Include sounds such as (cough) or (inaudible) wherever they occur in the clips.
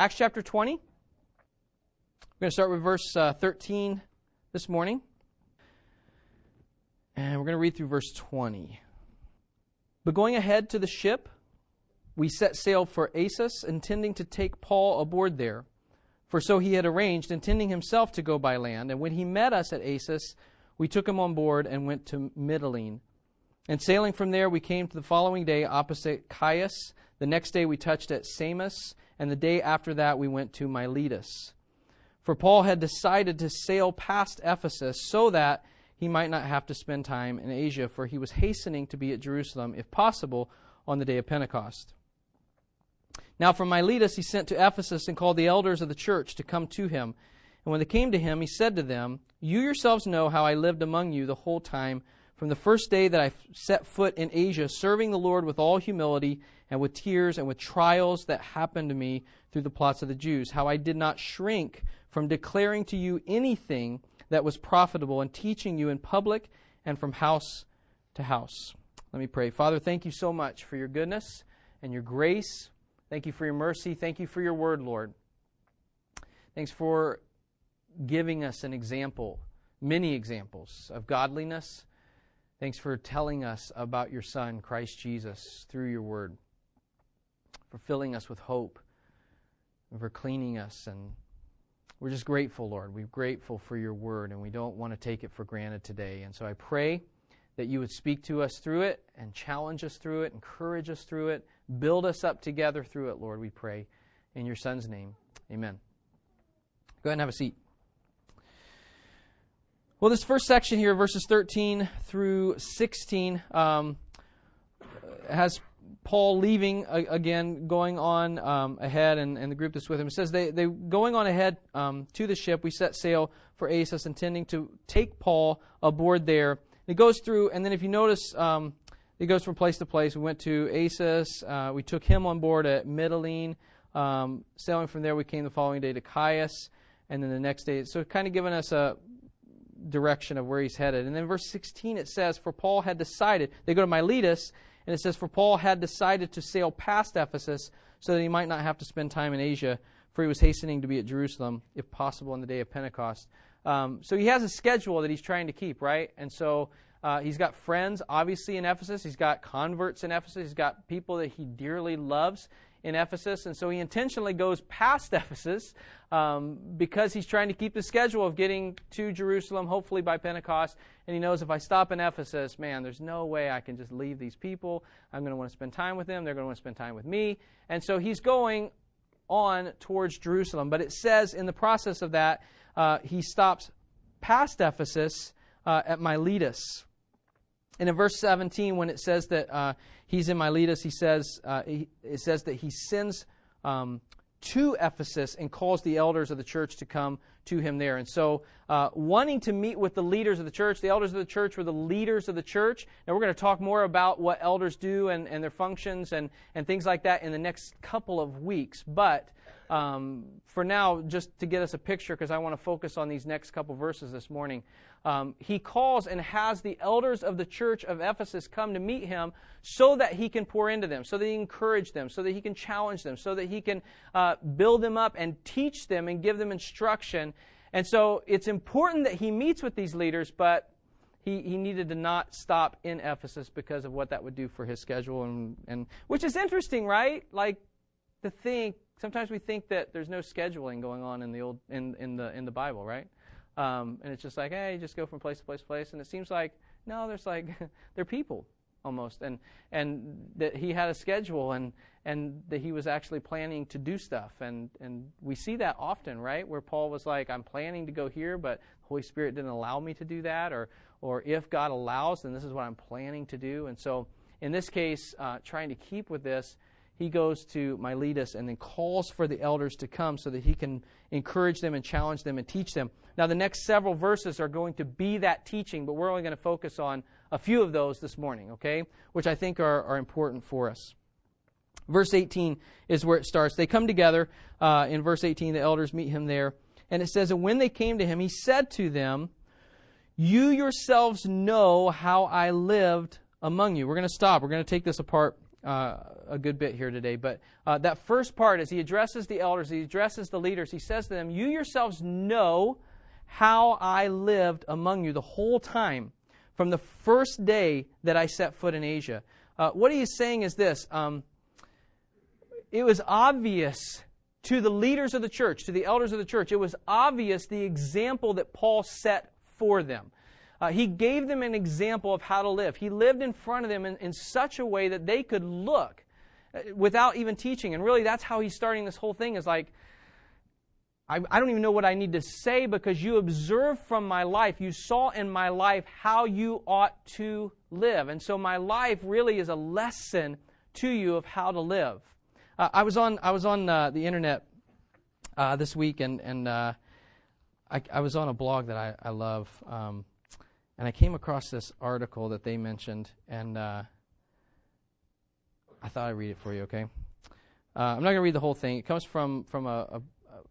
Acts chapter 20. We're going to start with verse uh, 13 this morning. And we're going to read through verse 20. But going ahead to the ship, we set sail for Assos, intending to take Paul aboard there. For so he had arranged, intending himself to go by land. And when he met us at Assos, we took him on board and went to Mytilene. And sailing from there, we came to the following day opposite Chios. The next day, we touched at Samos, and the day after that, we went to Miletus. For Paul had decided to sail past Ephesus so that he might not have to spend time in Asia, for he was hastening to be at Jerusalem, if possible, on the day of Pentecost. Now from Miletus he sent to Ephesus and called the elders of the church to come to him. And when they came to him, he said to them, You yourselves know how I lived among you the whole time, from the first day that I set foot in Asia, serving the Lord with all humility and with tears and with trials that happened to me through the plots of the Jews, how I did not shrink from declaring to you anything that was profitable and teaching you in public and from house to house. Let me pray. Father, thank you so much for your goodness and your grace. Thank you for your mercy. Thank you for your word, Lord. Thanks for giving us an example, many examples of godliness. Thanks for telling us about your Son, Christ Jesus, through your word, for filling us with hope, and for cleaning us and we're just grateful, Lord. We're grateful for your word, and we don't want to take it for granted today. And so I pray that you would speak to us through it and challenge us through it, encourage us through it, build us up together through it, Lord, we pray. In your Son's name, amen. Go ahead and have a seat. Well, this first section here, verses 13 through 16, um, has Paul leaving again, going on um, ahead, and, and, the group that's with him. It says they they going on ahead um, to the ship. We set sail for Assos, intending to take Paul aboard there. It goes through, and then if you notice, um, it goes from place to place. We went to Assos. Uh, we took him on board at Mytilene. Um, sailing from there, we came the following day to Chios, and then the next day. So, kind of giving us a direction of where he's headed. And then verse 16 it says, For Paul had decided, they go to Miletus, and it says, For Paul had decided to sail past Ephesus so that he might not have to spend time in Asia, for he was hastening to be at Jerusalem, if possible, on the day of Pentecost. Um, so he has a schedule that he's trying to keep, right? And so uh, he's got friends, obviously, in Ephesus. He's got converts in Ephesus. He's got people that he dearly loves in Ephesus. And so he intentionally goes past (laughs) Ephesus um, because he's trying to keep the schedule of getting to Jerusalem, hopefully by Pentecost. And he knows if I stop in Ephesus, man, there's no way I can just leave these people. I'm going to want to spend time with them. They're going to want to spend time with me. And so he's going on towards Jerusalem. But it says in the process of that, uh, he stops past Ephesus uh, at Miletus. And in verse 17, when it says that uh, he's in Miletus, he says, uh, he, it says that he sends um, to Ephesus and calls the elders of the church to come to him there. And so, uh, wanting to meet with the leaders of the church, the elders of the church were the leaders of the church. Now, we're going to talk more about what elders do and, and their functions and, and things like that in the next couple of weeks. But um, for now, just to get us a picture, because I want to focus on these next couple verses this morning, um, he calls and has the elders of the church of Ephesus come to meet him so that he can pour into them, so that he can encourage them, so that he can challenge them, so that he can uh, build them up and teach them and give them instruction. And so it's important that he meets with these leaders, but he, he needed to not stop in Ephesus because of what that would do for his schedule and, and which is interesting, right? Like to think sometimes we think that there's no scheduling going on in the old in, in the in the Bible, right? Um, and it's just like, hey, just go from place to place to place. And it seems like, no, there's like, (laughs) they're people almost. And, and that he had a schedule and, and that he was actually planning to do stuff. And, and we see that often, right? Where Paul was like, I'm planning to go here, but the Holy Spirit didn't allow me to do that. Or, or if God allows, then this is what I'm planning to do. And so in this case, uh, trying to keep with this, he goes to Miletus and then calls for the elders to come so that he can encourage them and challenge them and teach them. Now, the next several verses are going to be that teaching, but we're only going to focus on a few of those this morning, okay? Which I think are, are important for us. Verse 18 is where it starts. They come together. Uh, in verse 18, the elders meet him there. And it says, And when they came to him, he said to them, You yourselves know how I lived among you. We're going to stop. We're going to take this apart uh, a good bit here today. But uh, that first part, as he addresses the elders, he addresses the leaders, he says to them, You yourselves know how I lived among you the whole time from the first day that I set foot in Asia. Uh, what he is saying is this um, it was obvious to the leaders of the church, to the elders of the church, it was obvious the example that Paul set for them. Uh, he gave them an example of how to live. He lived in front of them in, in such a way that they could look uh, without even teaching. And really, that's how he's starting this whole thing is like, I, I don't even know what I need to say because you observed from my life, you saw in my life how you ought to live. And so my life really is a lesson to you of how to live. Uh, I was on, I was on uh, the internet uh, this week and, and uh, I, I, was on a blog that I, I love. Um, and I came across this article that they mentioned, and uh, I thought I'd read it for you. Okay, uh, I'm not going to read the whole thing. It comes from from a, a,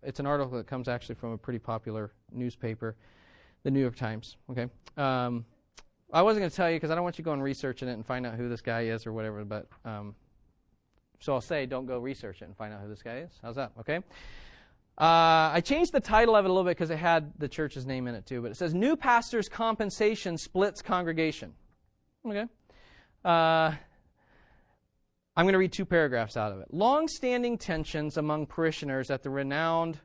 it's an article that comes actually from a pretty popular newspaper, the New York Times. Okay, um, I wasn't going to tell you because I don't want you going researching it and find out who this guy is or whatever. But um, so I'll say, don't go research it and find out who this guy is. How's that? Okay. Uh, I changed the title of it a little bit because it had the church's name in it too, but it says New Pastor's Compensation Splits Congregation. Okay. Uh, I'm going to read two paragraphs out of it. Long standing tensions among parishioners at the renowned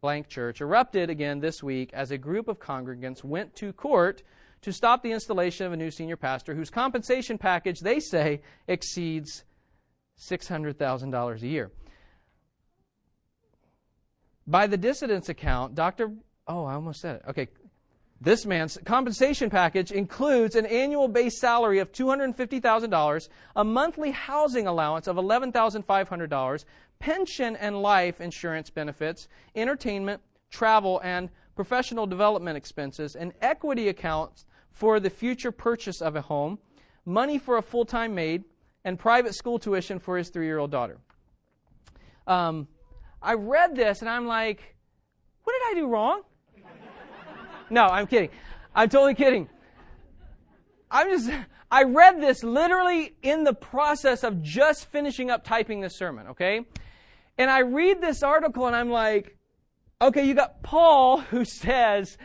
blank church erupted again this week as a group of congregants went to court to stop the installation of a new senior pastor whose compensation package, they say, exceeds $600,000 a year. By the dissident's account, Dr. Oh, I almost said it. Okay. This man's compensation package includes an annual base salary of $250,000, a monthly housing allowance of $11,500, pension and life insurance benefits, entertainment, travel, and professional development expenses, an equity account for the future purchase of a home, money for a full time maid, and private school tuition for his three year old daughter. Um, I read this and I'm like, what did I do wrong? no, I'm kidding. I'm totally kidding. I'm just, I read this literally in the process of just finishing up typing this sermon, okay? And I read this article and I'm like, okay, you got Paul who says,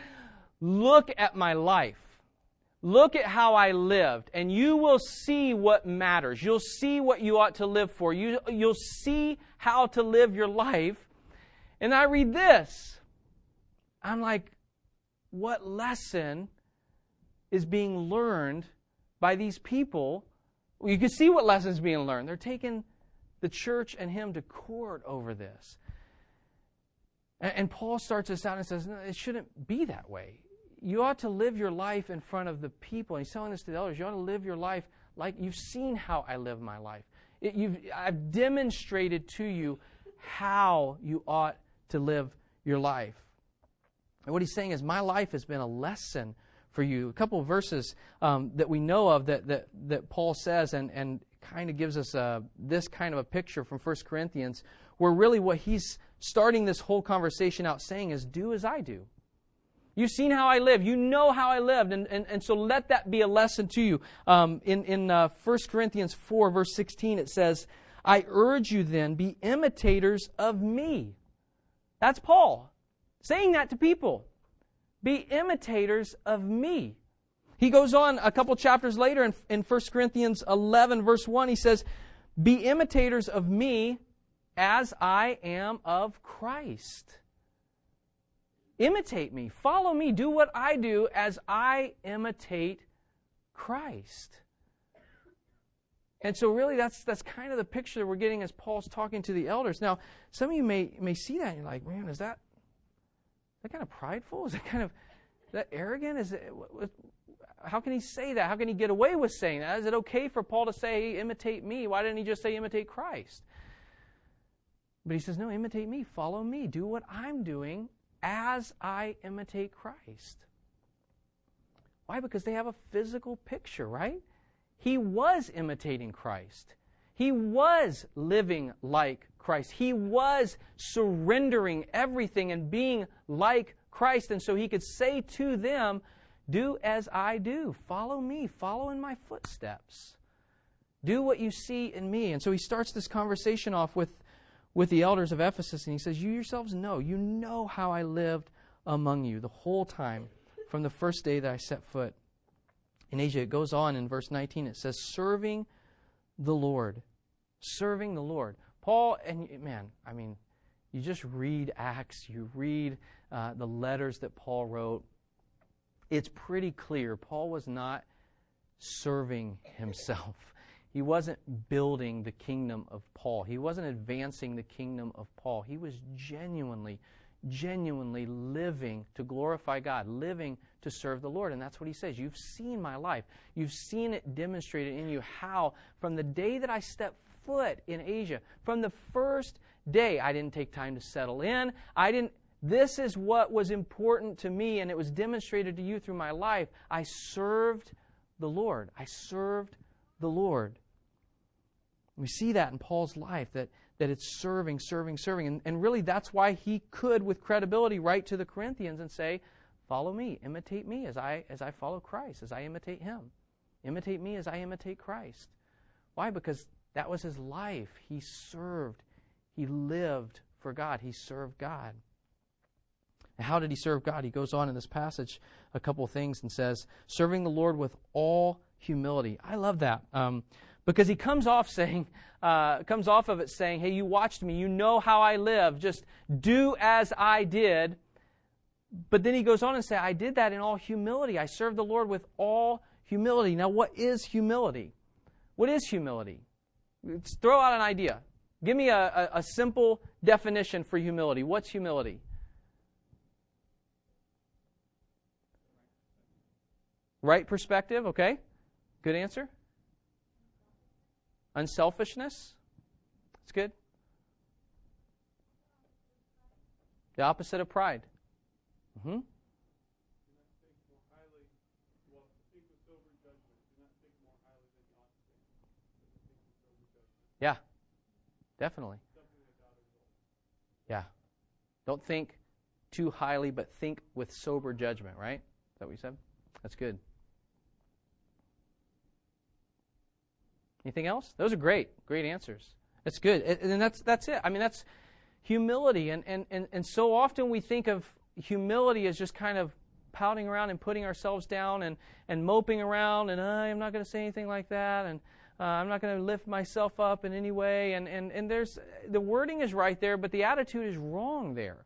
look at my life. Look at how I lived, and you will see what matters. You'll see what you ought to live for. You, you'll see how to live your life. And I read this. I'm like, what lesson is being learned by these people? Well, you can see what lessons being learned. They're taking the church and him to court over this. And, and Paul starts this out and says, no, it shouldn't be that way you ought to live your life in front of the people. And he's telling this to the elders. You ought to live your life like you've seen how I live my life. It, I've demonstrated to you how you ought to live your life. And what he's saying is, my life has been a lesson for you. A couple of verses um, that we know of that, that, that Paul says and, and kind of gives us a, this kind of a picture from 1 Corinthians, where really what he's starting this whole conversation out saying is, do as I do. You've seen how I live. You know how I lived. And, and, and so let that be a lesson to you. Um, in in uh, 1 Corinthians 4, verse 16, it says, I urge you then, be imitators of me. That's Paul saying that to people. Be imitators of me. He goes on a couple chapters later in, in 1 Corinthians 11, verse 1, he says, Be imitators of me as I am of Christ. Imitate me. Follow me. Do what I do as I imitate Christ. And so, really, that's, that's kind of the picture we're getting as Paul's talking to the elders. Now, some of you may, may see that and you're like, man, is that, is that kind of prideful? Is that kind of is that arrogant? Is it, how can he say that? How can he get away with saying that? Is it okay for Paul to say, imitate me? Why didn't he just say, imitate Christ? But he says, no, imitate me. Follow me. Do what I'm doing as I imitate Christ. Why? Because they have a physical picture, right? He was imitating Christ. He was living like Christ. He was surrendering everything and being like Christ. And so he could say to them, Do as I do. Follow me. Follow in my footsteps. Do what you see in me. And so he starts this conversation off with, with the elders of Ephesus, and he says, You yourselves know, you know how I lived among you the whole time from the first day that I set foot in Asia. It goes on in verse 19, it says, Serving the Lord. Serving the Lord. Paul, and man, I mean, you just read Acts, you read uh, the letters that Paul wrote. It's pretty clear Paul was not serving himself. He wasn't building the kingdom of Paul. He wasn't advancing the kingdom of Paul. He was genuinely, genuinely living to glorify God, living to serve the Lord. And that's what he says. You've seen my life. You've seen it demonstrated in you how, from the day that I stepped foot in Asia, from the first day, I didn't take time to settle in. I didn't. This is what was important to me, and it was demonstrated to you through my life. I served the Lord. I served the Lord. We see that in Paul's life, that, that it's serving, serving, serving. And, and really, that's why he could, with credibility, write to the Corinthians and say, Follow me, imitate me as I, as I follow Christ, as I imitate him. Imitate me as I imitate Christ. Why? Because that was his life. He served, he lived for God, he served God. And how did he serve God? He goes on in this passage a couple of things and says, serving the Lord with all humility. I love that. Um, because he comes off saying, uh, comes off of it saying, "Hey, you watched me. You know how I live. Just do as I did." But then he goes on and say, "I did that in all humility. I served the Lord with all humility." Now, what is humility? What is humility? Let's throw out an idea. Give me a, a, a simple definition for humility. What's humility? Right perspective, okay? Good answer. Unselfishness. That's good. The opposite of pride. Mm-hmm. Yeah, definitely. Yeah. Don't think too highly, but think with sober judgment, right? Is that what you said? That's good. Anything else? Those are great, great answers. That's good. And that's, that's it. I mean, that's humility. And, and, and, and so often we think of humility as just kind of pouting around and putting ourselves down and, and moping around and I'm not going to say anything like that and uh, I'm not going to lift myself up in any way. And, and, and there's, the wording is right there, but the attitude is wrong there.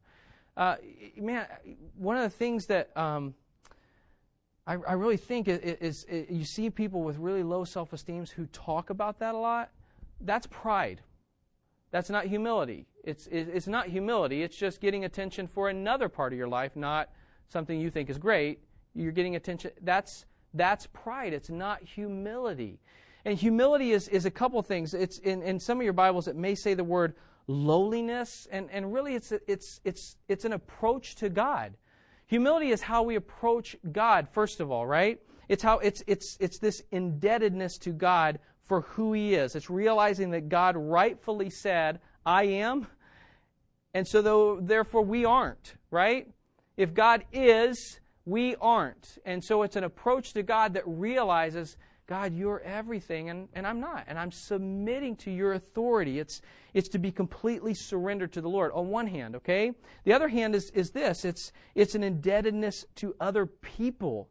Uh, man, one of the things that um, I, I really think is, is, you see people with really low self esteem who talk about that a lot. That's pride. That's not humility. It's, it's not humility. It's just getting attention for another part of your life, not something you think is great. You're getting attention. That's, that's pride. It's not humility. And humility is, is a couple things. It's in, in some of your Bibles, it may say the word lowliness, and, and really it's, it's, it's, it's an approach to God. Humility is how we approach God, first of all, right? It's how it's it's it's this indebtedness to God for who he is. It's realizing that God rightfully said, I am, and so though therefore we aren't, right? If God is, we aren't. And so it's an approach to God that realizes God, you're everything, and, and I'm not. And I'm submitting to your authority. It's, it's to be completely surrendered to the Lord, on one hand, okay? The other hand is, is this it's, it's an indebtedness to other people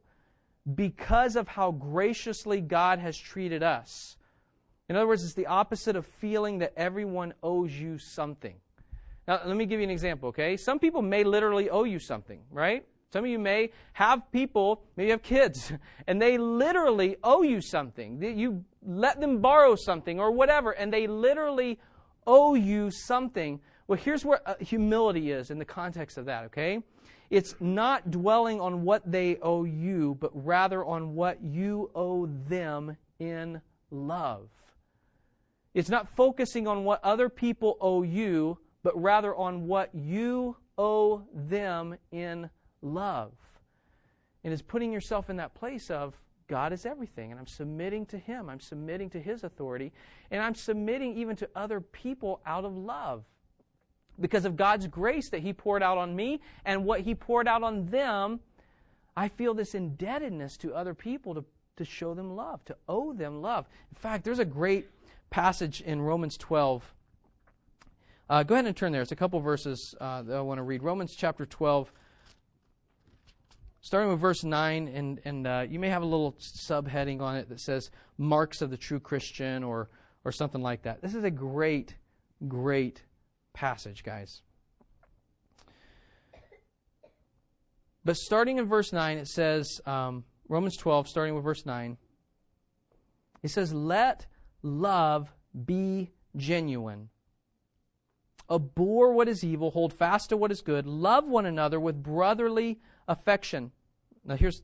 because of how graciously God has treated us. In other words, it's the opposite of feeling that everyone owes you something. Now, let me give you an example, okay? Some people may literally owe you something, right? Some of you may have people, maybe you have kids, (laughs) and they literally owe you something. You let them borrow something or whatever, and they literally owe you something. Well, here's where uh, humility is in the context of that, okay? It's not dwelling on what they owe you, but rather on what you owe them in love. It's not focusing on what other people owe you, but rather on what you owe them in love. And is putting yourself in that place of God is everything, and I'm submitting to Him. I'm submitting to His authority, and I'm submitting even to other people out of love. Because of God's grace that He poured out on me and what He poured out on them, I feel this indebtedness to other people to, to show them love, to owe them love. In fact, there's a great passage in Romans 12. Uh, go ahead and turn there. It's a couple verses uh, that I want to read. Romans chapter 12, starting with verse 9, and, and uh, you may have a little subheading on it that says Marks of the True Christian or, or something like that. This is a great, great passage, guys. But starting in verse 9, it says, um, Romans 12, starting with verse 9, it says, Let love be genuine. Abhor what is evil, hold fast to what is good, love one another with brotherly affection. Now, here's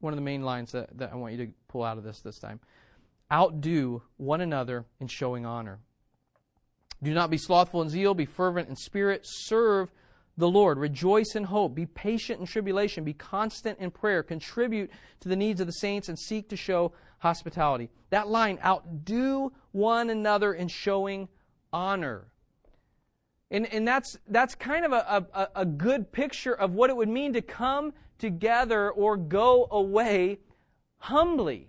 one of the main lines that, that I want you to pull out of this this time. Outdo one another in showing honor. Do not be slothful in zeal, be fervent in spirit, serve the Lord. Rejoice in hope. Be patient in tribulation. Be constant in prayer. Contribute to the needs of the saints and seek to show hospitality. That line, outdo one another in showing honor. And, and that's, that's kind of a, a, a good picture of what it would mean to come together or go away humbly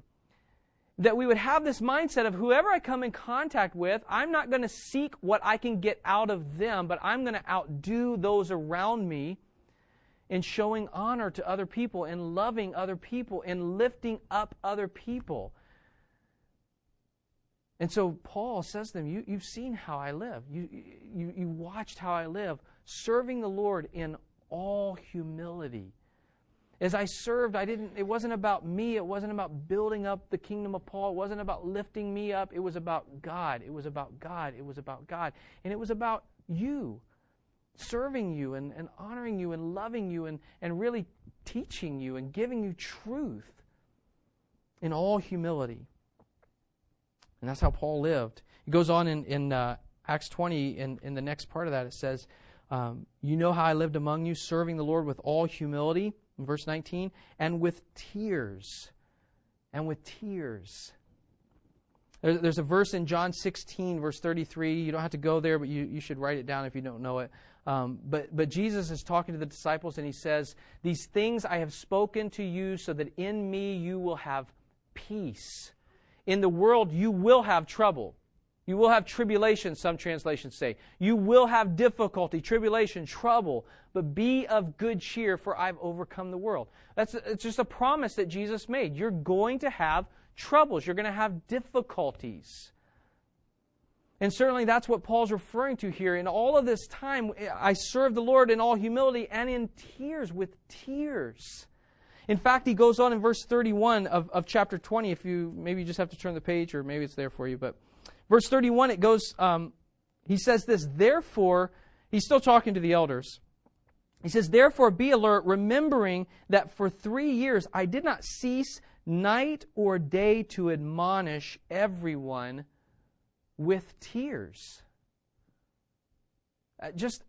that we would have this mindset of whoever I come in contact with, I'm not going to seek what I can get out of them, but I'm going to outdo those around me in showing honor to other people, in loving other people, in lifting up other people. And so Paul says to them, you, You've seen how I live. You, you, you watched how I live, serving the Lord in all humility as I served, I didn't, it wasn't about me. It wasn't about building up the kingdom of Paul. It wasn't about lifting me up. It was about God. It was about God. It was about God. And it was about you, serving you and, and honoring you and loving you and, and really teaching you and giving you truth in all humility. And that's how Paul lived. It goes on in, in uh, Acts 20, in, in the next part of that, it says, um, You know how I lived among you, serving the Lord with all humility verse 19, and with tears. And with tears. There's a verse in John 16, verse 33. You don't have to go there, but you, you should write it down if you don't know it. Um, but, but Jesus is talking to the disciples, and he says, These things I have spoken to you so that in me you will have peace. In the world you will have trouble. You will have tribulation, some translations say. You will have difficulty, tribulation, trouble, but be of good cheer, for I've overcome the world. That's it's just a promise that Jesus made. You're going to have troubles, you're going to have difficulties. And certainly that's what Paul's referring to here. In all of this time, I served the Lord in all humility and in tears, with tears. In fact, he goes on in verse 31 of, of chapter 20. If you maybe you just have to turn the page, or maybe it's there for you, but Verse 31, it goes, um, he says this, therefore, he's still talking to the elders. He says, Therefore, be alert, remembering that for three years I did not cease night or day to admonish everyone with tears. Uh, just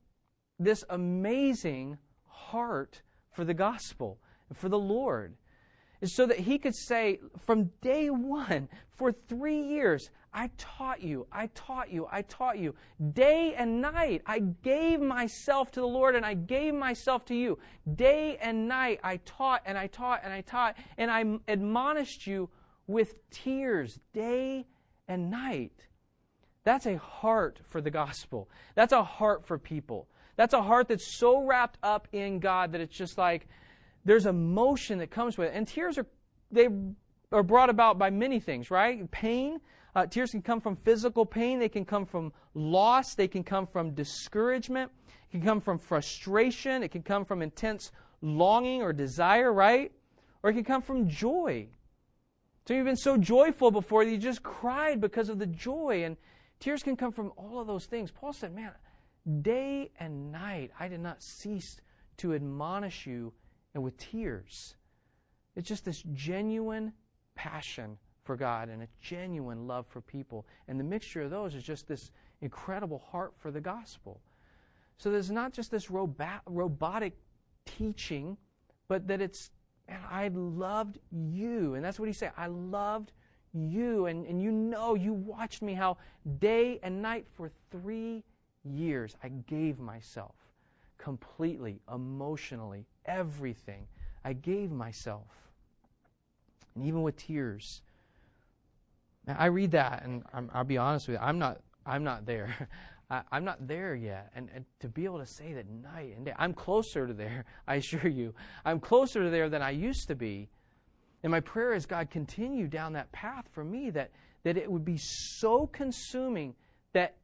this amazing heart for the gospel, for the Lord. Is so that he could say, from day one, for three years, I taught you, I taught you, I taught you. Day and night, I gave myself to the Lord and I gave myself to you. Day and night, I taught and I taught and I taught, and I admonished you with tears, day and night. That's a heart for the gospel. That's a heart for people. That's a heart that's so wrapped up in God that it's just like there's emotion that comes with it. And tears are they are brought about by many things, right? Pain, uh, tears can come from physical pain, they can come from loss, they can come from discouragement, it can come from frustration, it can come from intense longing or desire, right? Or it can come from joy. So you've been so joyful before that you just cried because of the joy. And tears can come from all of those things. Paul said, Man, day and night I did not cease to admonish you and with tears. It's just this genuine passion for God and a genuine love for people. And the mixture of those is just this incredible heart for the gospel. So there's not just this robotic teaching, but that it's, man, I loved you. And that's what he said. I loved you. And, and you know, you watched me how day and night for three years I gave myself completely, emotionally, everything. I gave myself. and even with tears. Now, I read that, and i will be honest with you, I'm not, I'm not there. (laughs) I, am not there yet. And, and to be able to say that night and day, I'm closer to there, (laughs) I assure you. I'm closer to there than I used to be. And my prayer is God continue down that path for me that, that it would be so consuming that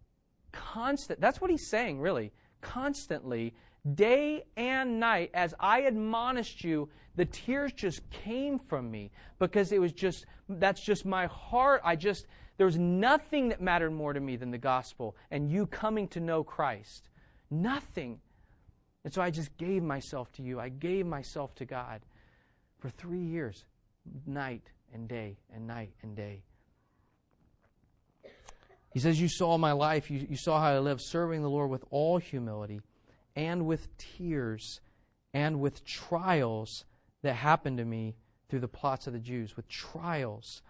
constant, that's what he's saying, really, constantly, day and night, as I admonished you, the tears just came from me because it was just, that's just my heart. I just, there was nothing that mattered more to me than the gospel and you coming to know Christ. Nothing. And so I just gave myself to you. I gave myself to God for three years, night and day and night and day. He says, You saw my life. You, you saw how I lived, serving the Lord with all humility and with tears and with trials that happened to me through the plots of the Jews, with trials.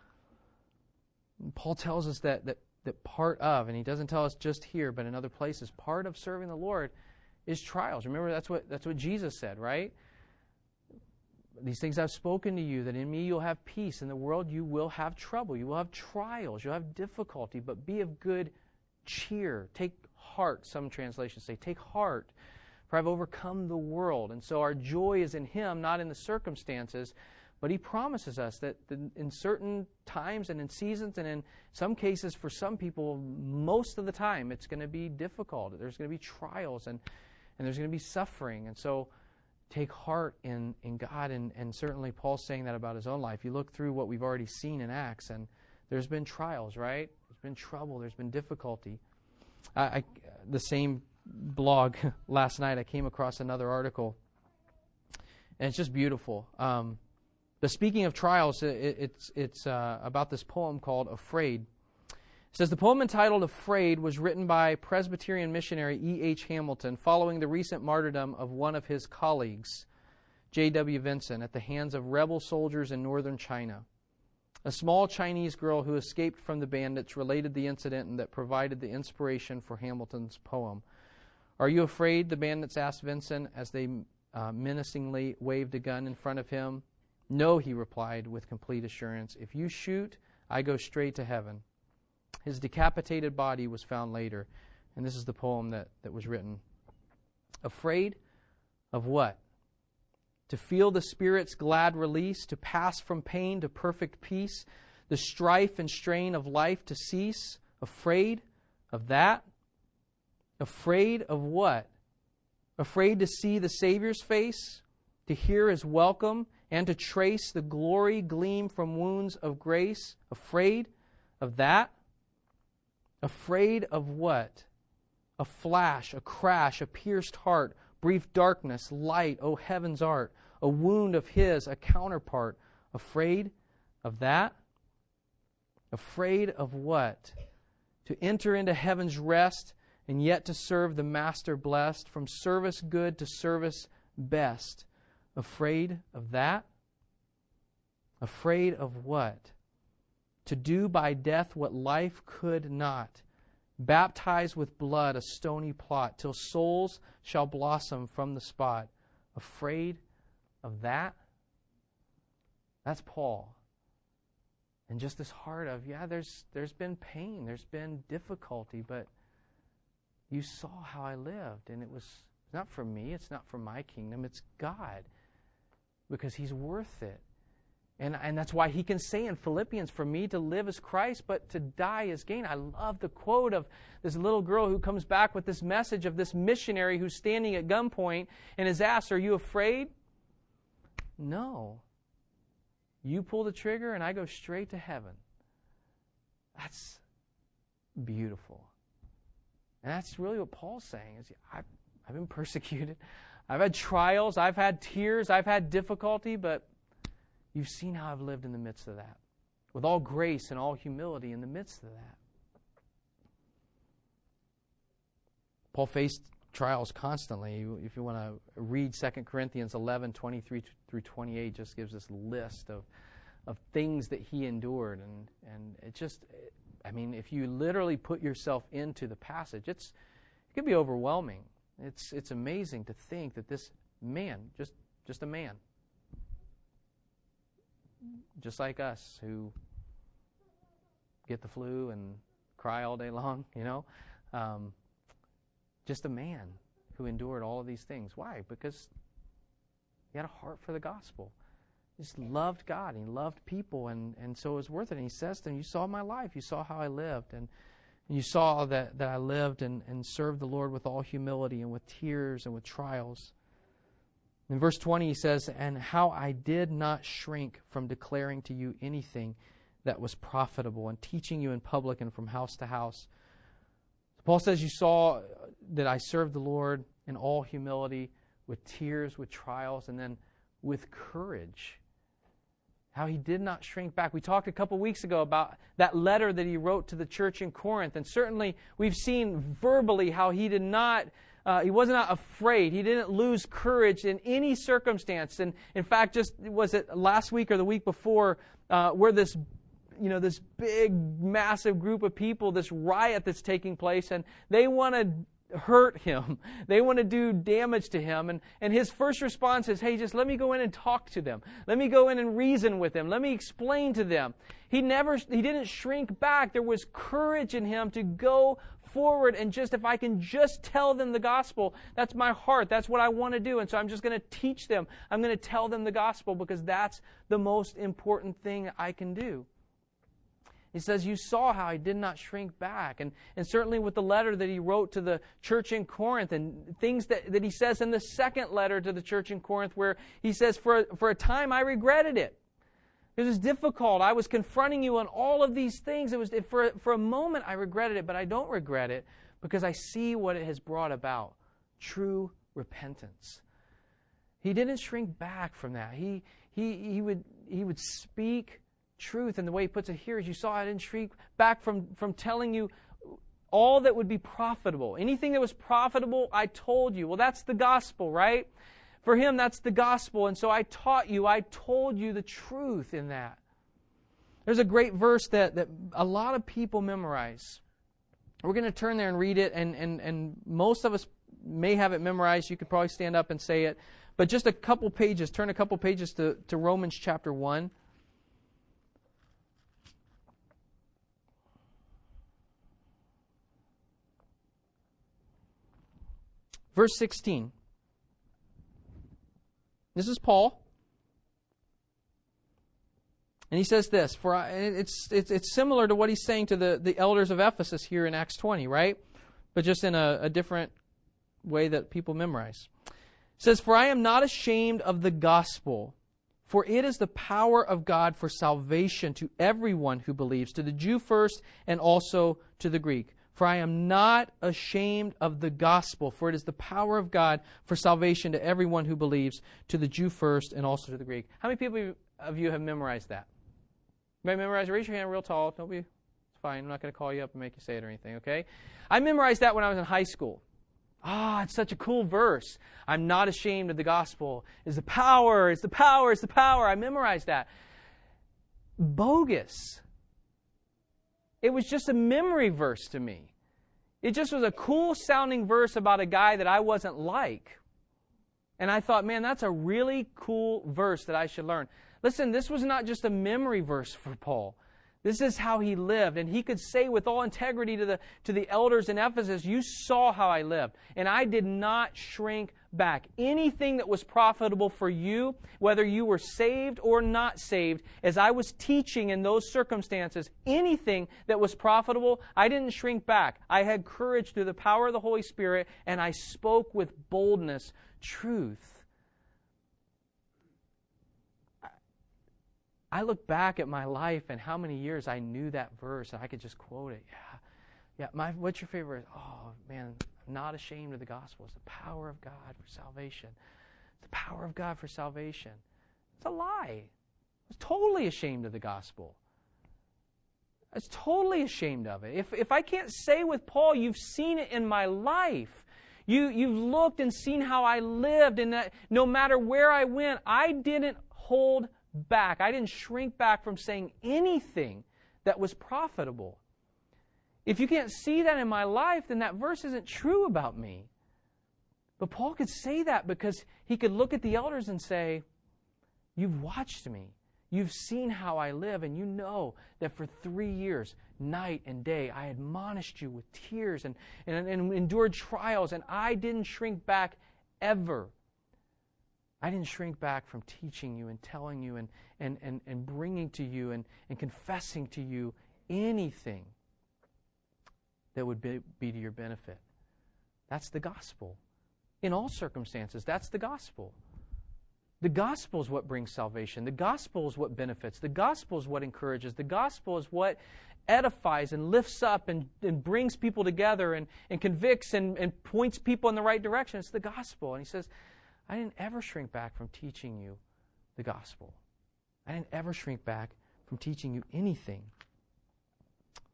Paul tells us that, that, that part of, and he doesn't tell us just here, but in other places, part of serving the Lord is trials. Remember, that's what, that's what Jesus said, right? These things I've spoken to you, that in me you'll have peace. In the world you will have trouble. You will have trials. You'll have difficulty, but be of good cheer. Take heart, some translations say. Take heart, for I've overcome the world. And so our joy is in Him, not in the circumstances. But he promises us that in certain times and in seasons, and in some cases for some people, most of the time, it's going to be difficult. There's going to be trials and, and there's going to be suffering. And so take heart in, in God. And, and certainly Paul's saying that about his own life. You look through what we've already seen in Acts, and there's been trials, right? There's been trouble, there's been difficulty. I, I the same blog (laughs) last night, I came across another article, and it's just beautiful. Um, but speaking of trials, it, it's, it's uh, about this poem called Afraid. It says the poem entitled Afraid was written by Presbyterian missionary E.H. Hamilton following the recent martyrdom of one of his colleagues, J.W. Vinson, at the hands of rebel soldiers in northern China. A small Chinese girl who escaped from the bandits related the incident and that provided the inspiration for Hamilton's poem. Are you afraid? The bandits asked Vinson as they uh, menacingly waved a gun in front of him. No, he replied with complete assurance. If you shoot, I go straight to heaven. His decapitated body was found later. And this is the poem that, that was written. Afraid of what? To feel the Spirit's glad release, to pass from pain to perfect peace, the strife and strain of life to cease. Afraid of that? Afraid of what? Afraid to see the Savior's face, to hear his welcome and to trace the glory gleam from wounds of grace? Afraid of that? Afraid of what? A flash, a crash, a pierced heart, brief darkness, light, O oh heaven's art, a wound of his, a counterpart. Afraid of that? Afraid of what? To enter into heaven's rest and yet to serve the Master blessed, from service good to service best. Afraid of that? Afraid of what? To do by death what life could not. Baptize with blood a stony plot, till souls shall blossom from the spot. Afraid of that? That's Paul. And just this heart of, yeah, there's, there's been pain, there's been difficulty, but you saw how I lived, and it was not for me, it's not for my kingdom, it's God because He's worth it. And, and that's why he can say in Philippians, For me to live is Christ, but to die is gain. I love the quote of this little girl who comes back with this message of this missionary who's standing at gunpoint and is asked, Are you afraid? No. You pull the trigger and I go straight to heaven. That's beautiful. And that's really what Paul's saying is I've, I've been persecuted. I've had trials, I've had tears, I've had difficulty, but you've seen how I've lived in the midst of that. With all grace and all humility in the midst of that. Paul faced trials constantly. If you want to read 2 Corinthians 11, 23 through 28, just gives this list of, of things that he endured. And, and it just, I mean, if you literally put yourself into the passage, it's, it can be overwhelming. It's, it's amazing to think that this man, just, just a man, just like us who get the flu and cry all day (laughs) long, you know. Um, just a man who endured all of these things. Why? Because he had a heart for the gospel. He just loved God. He loved people, and, and so it was worth it. And he says to them, You saw my life. You saw how I lived. And, and you saw that, that I lived and, and served the Lord with all humility and with tears and with trials. In verse 20, he says, And how I did not shrink from declaring to you anything that was profitable and teaching you in public and from house to house. Paul says, You saw that I served the Lord in all humility, with tears, with trials, and then with courage. How he did not shrink back. We talked a couple weeks ago about that letter that he wrote to the church in Corinth, and certainly we've seen verbally how he did not. Uh, he was not afraid. He didn't lose courage in any circumstance. And in fact, just was it last week or the week before, uh, where this you know this big massive group of people this riot that's taking place and they want to hurt him. (laughs) They want to do damage to him. And, and his first response is, hey, just let me go in and talk to them. Let me go in and reason with them. Let me explain to them. He never, he didn't shrink back. There was courage in him to go forward and just, if I can just tell them the gospel, that's my heart. That's what I want to do. And so I'm just going to teach them. I'm going to tell them the gospel because that's the most important thing I can do. He says, You saw how I did not shrink back. And, and certainly with the letter that he wrote to the church in Corinth and things that, that he says in the second letter to the church in Corinth, where he says, For, for a time I regretted it. It was difficult. I was confronting you on all of these things. It was for, for a moment I regretted it, but I don't regret it because I see what it has brought about true repentance. He didn't shrink back from that. He, he, he, would, he would speak truth. And the way he puts it here is you saw I didn't shrink back from, from telling you all that would be profitable. Anything that was profitable, I told you. Well, that's the gospel, right? For him, that's the gospel. And so I taught you, I told you the truth in that. There's a great verse that, that a lot of people memorize. We're going to turn there and read it, and, and, and most of us may have it memorized. You could probably stand up and say it. But just a couple pages, turn a couple pages to, to Romans chapter 1. Verse 16. This is Paul. And he says this, for I, it's, it's, it's similar to what he's saying to the, the elders of Ephesus here in Acts 20, right? But just in a, a different way that people memorize. It says, For I am not ashamed of the gospel, for it is the power of God for salvation to everyone who believes, to the Jew first and also to the Greek. For I am not ashamed of the gospel, for it is the power of God for salvation to everyone who believes, to the Jew first and also to the Greek. How many people of you have memorized that? Anybody memorize? Raise your hand real tall. Don't be. It's fine. I'm not going to call you up and make you say it or anything. Okay? I memorized that when I was in high school. Ah, oh, it's such a cool verse. I'm not ashamed of the gospel. It's the power. It's the power. It's the power. I memorized that. Bogus. It was just a memory verse to me. It just was a cool sounding verse about a guy that I wasn't like. And I thought, man, that's a really cool verse that I should learn. Listen, this was not just a memory verse for Paul. This is how he lived. And he could say with all integrity to the, to the elders in Ephesus, You saw how I lived. And I did not shrink back. Anything that was profitable for you, whether you were saved or not saved, as I was teaching in those circumstances, anything that was profitable, I didn't shrink back. I had courage through the power of the Holy Spirit, and I spoke with boldness truth. I look back at my life and how many years I knew that verse and I could just quote it. Yeah. Yeah. My, what's your favorite? Oh, man, not ashamed of the gospel. It's the power of God for salvation. It's the power of God for salvation. It's a lie. I was totally ashamed of the gospel. I was totally ashamed of it. If, if I can't say with Paul, you've seen it in my life. You, you've looked and seen how I lived, and that no matter where I went, I didn't hold back. I didn't shrink back from saying anything that was profitable. If you can't see that in my life, then that verse isn't true about me. But Paul could say that because he could look at the elders and say, You've watched me. You've seen how I live, and you know that for three years, night and day, I admonished you with tears and, and, and endured trials, and I didn't shrink back ever. I didn't shrink back from teaching you and telling you and, and, and, and bringing to you and, and confessing to you anything that would be, be to your benefit. That's the gospel. In all circumstances, that's the gospel. The gospel is what brings salvation. The gospel is what benefits. The gospel is what encourages. The gospel is what edifies and lifts up and, and brings people together and, and convicts and, and points people in the right direction. It's the gospel. And he says, I didn't ever shrink back from teaching you the gospel. I didn't ever shrink back from teaching you anything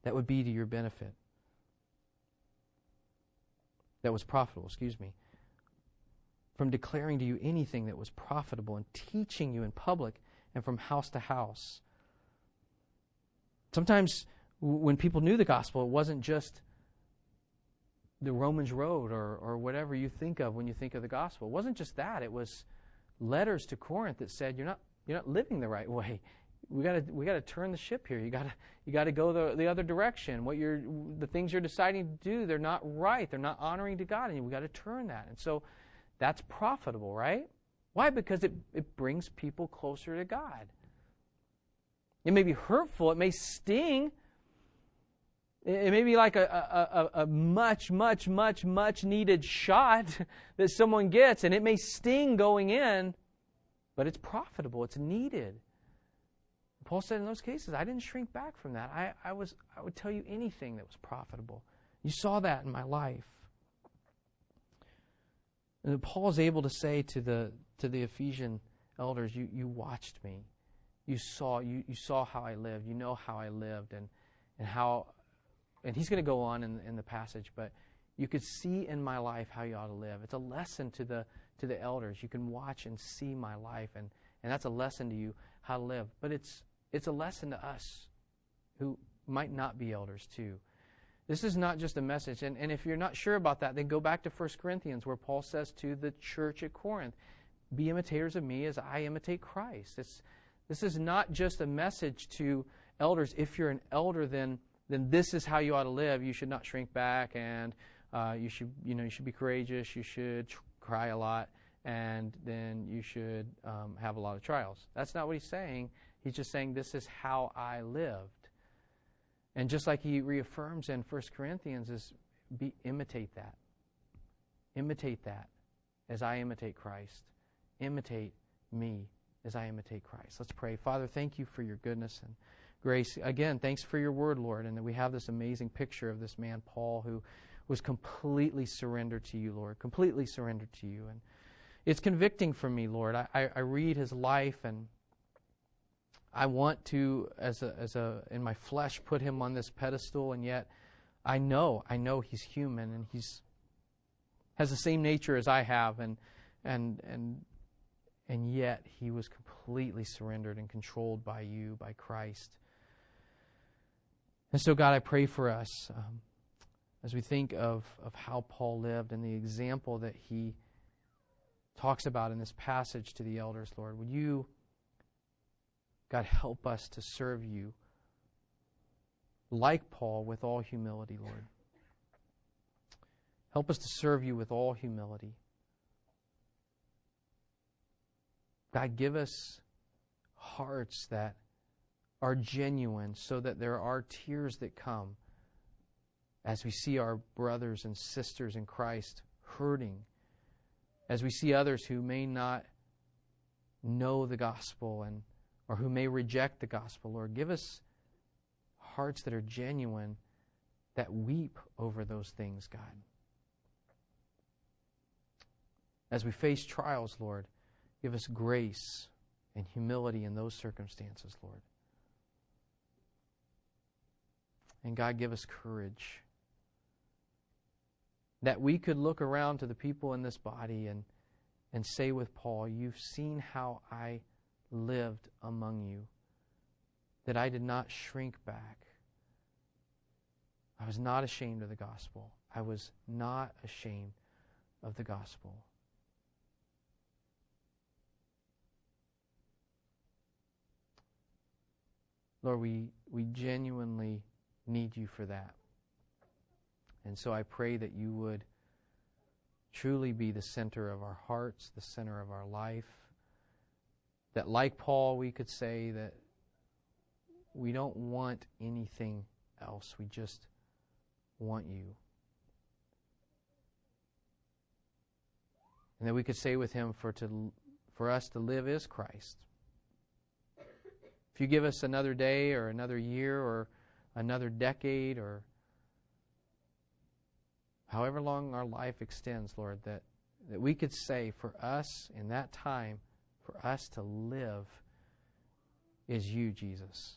that would be to your benefit. That was profitable, excuse me from declaring to you anything that was profitable and teaching you in public and from house to house. Sometimes when people knew the gospel, it wasn't just the Romans road or, or whatever you think of when you think of the gospel. It wasn't just that. It was letters to Corinth that said, You're not, you're not living the right way. We gotta we gotta turn the ship here. You gotta you gotta go the, the other direction. What you're the things you're deciding to do, they're not right. They're not honoring to God, and we gotta turn that. And so that's profitable, right? Why? Because it, it brings people closer to God. It may be hurtful, it may sting. It may be like a, a, a, much, much, much, much needed shot (laughs) that someone gets, and it may sting going in, but it's profitable, it's needed. Paul said in those cases, I didn't shrink back from that. I, I, was, I would tell you anything that was profitable. You saw that in my life. And Paul's able to say to the to the Ephesian elders, you, you watched me. You saw you, you saw how I lived. You know how I lived and, and how and he's going to go on in, in the passage, but you could see in my life how you ought to live. It's a lesson to the to the elders. You can watch and see my life and, and that's a lesson to you how to live. But it's it's a lesson to us who might not be elders too. This is not just a message. And, and if you're not sure about that, then go back to 1 Corinthians, where Paul says to the church at Corinth, Be imitators of me as I imitate Christ. It's, this is not just a message to elders. If you're an elder, then, then this is how you ought to live. You should not shrink back, and uh, you, should, you, know, you should be courageous. You should tr- cry a lot, and then you should um, have a lot of trials. That's not what he's saying. He's just saying, This is how I lived. And just like he reaffirms in 1 Corinthians is be, imitate that. Imitate that as I imitate Christ. Imitate me as I imitate Christ. Let's pray. Father, thank you for your goodness and grace. Again, thanks for your word, Lord, and that we have this amazing picture of this man, Paul, who was completely surrendered to you, Lord, completely surrendered to you. And it's convicting for me, Lord. I, I, I read his life and I want to, as a, as a, in my flesh, put him on this pedestal, and yet I know, I know he's human and he's has the same nature as I have, and and and and yet he was completely surrendered and controlled by you, by Christ. And so, God, I pray for us um, as we think of, of how Paul lived and the example that he talks about in this passage to the elders, Lord. Would you God, help us to serve you like Paul with all humility, Lord. Help us to serve you with all humility. God, give us hearts that are genuine so that there are tears that come as we see our brothers and sisters in Christ hurting, as we see others who may not know the gospel and or who may reject the gospel, Lord. Give us hearts that are genuine, that weep over those things, God. As we face trials, Lord, give us grace and humility in those circumstances, Lord. And God, give us courage that we could look around to the people in this body and, and say with Paul, You've seen how I lived among you, that I did not shrink back. I was not ashamed of the gospel. I was not ashamed of the gospel. Lord, we, we genuinely need you for that. And so I pray that you would truly be the center of our hearts, the center of our life. That, like Paul, we could say that we don't want anything else. We just want you. And that we could say with him, for, to, for us to live is Christ. If you give us another day or another year or another decade or however long our life extends, Lord, that, that we could say for us in that time, for us to live is you, Jesus.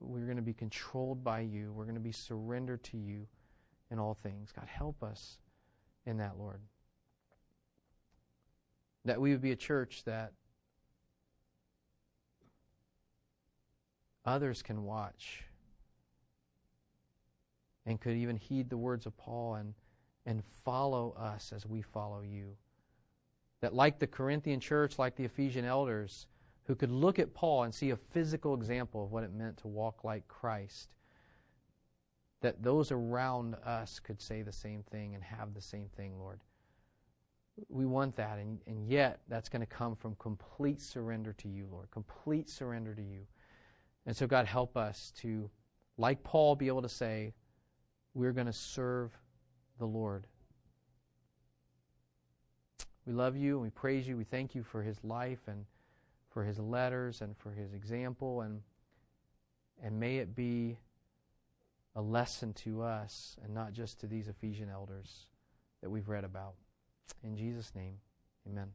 We're going to be controlled by you. We're going to be surrendered to you in all things. God, help us in that, Lord. That we would be a church that others can watch and could even heed the words of Paul and, and follow us as we follow you. That, like the Corinthian church, like the Ephesian elders, who could look at Paul and see a physical example of what it meant to walk like Christ, that those around us could say the same thing and have the same thing, Lord. We want that, and, and yet that's going to come from complete surrender to you, Lord. Complete surrender to you. And so, God, help us to, like Paul, be able to say, we're going to serve the Lord. We love you and we praise you. We thank you for his life and for his letters and for his example and and may it be a lesson to us and not just to these Ephesian elders that we've read about. In Jesus' name, amen.